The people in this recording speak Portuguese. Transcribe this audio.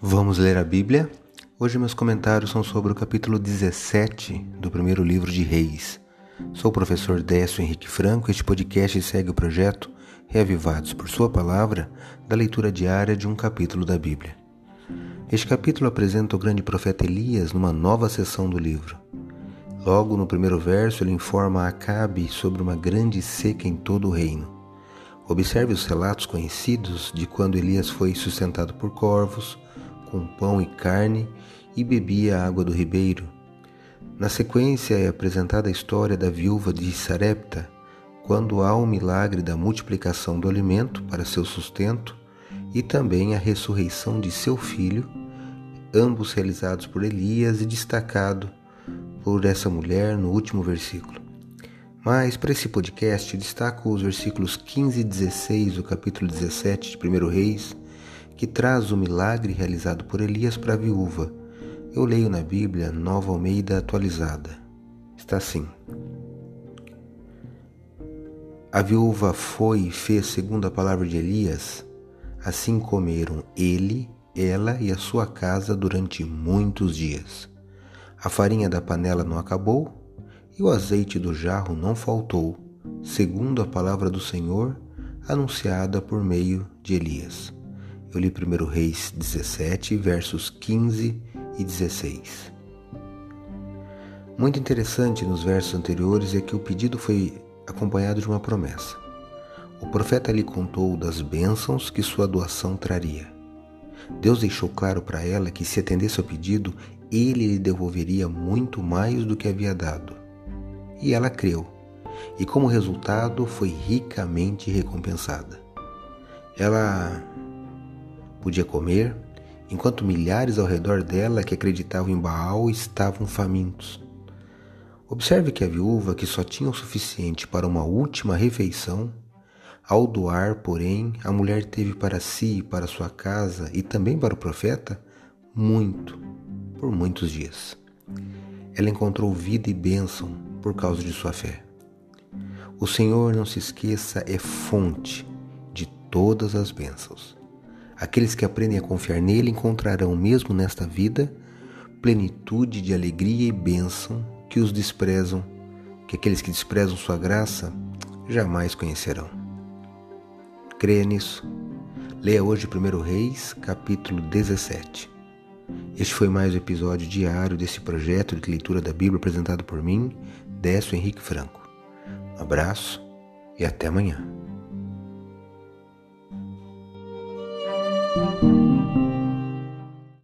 Vamos ler a Bíblia? Hoje meus comentários são sobre o capítulo 17 do primeiro livro de Reis. Sou o professor Décio Henrique Franco e este podcast segue o projeto Reavivados por Sua Palavra da leitura diária de um capítulo da Bíblia. Este capítulo apresenta o grande profeta Elias numa nova seção do livro. Logo no primeiro verso ele informa a Acabe sobre uma grande seca em todo o reino. Observe os relatos conhecidos de quando Elias foi sustentado por corvos, com pão e carne e bebia a água do ribeiro. Na sequência é apresentada a história da viúva de Sarepta, quando há o milagre da multiplicação do alimento para seu sustento e também a ressurreição de seu filho, ambos realizados por Elias e destacado por essa mulher no último versículo. Mas para esse podcast destaco os versículos 15 e 16 do capítulo 17 de 1 Reis que traz o milagre realizado por Elias para a viúva. Eu leio na Bíblia Nova Almeida atualizada. Está assim: A viúva foi e fez segundo a palavra de Elias. Assim comeram ele, ela e a sua casa durante muitos dias. A farinha da panela não acabou e o azeite do jarro não faltou, segundo a palavra do Senhor anunciada por meio de Elias. Eu li 1 Reis 17, versos 15 e 16. Muito interessante nos versos anteriores é que o pedido foi acompanhado de uma promessa. O profeta lhe contou das bênçãos que sua doação traria. Deus deixou claro para ela que, se atendesse ao pedido, ele lhe devolveria muito mais do que havia dado. E ela creu, e como resultado foi ricamente recompensada. Ela podia comer, enquanto milhares ao redor dela que acreditavam em Baal estavam famintos. Observe que a viúva, que só tinha o suficiente para uma última refeição, ao doar, porém, a mulher teve para si, para sua casa e também para o profeta muito, por muitos dias. Ela encontrou vida e bênção por causa de sua fé. O Senhor, não se esqueça, é fonte de todas as bênçãos. Aqueles que aprendem a confiar nele encontrarão, mesmo nesta vida, plenitude de alegria e bênção que os desprezam, que aqueles que desprezam sua graça jamais conhecerão. Creia nisso. Leia hoje 1 Reis, capítulo 17. Este foi mais um episódio diário desse projeto de leitura da Bíblia apresentado por mim, Décio Henrique Franco. Um abraço e até amanhã.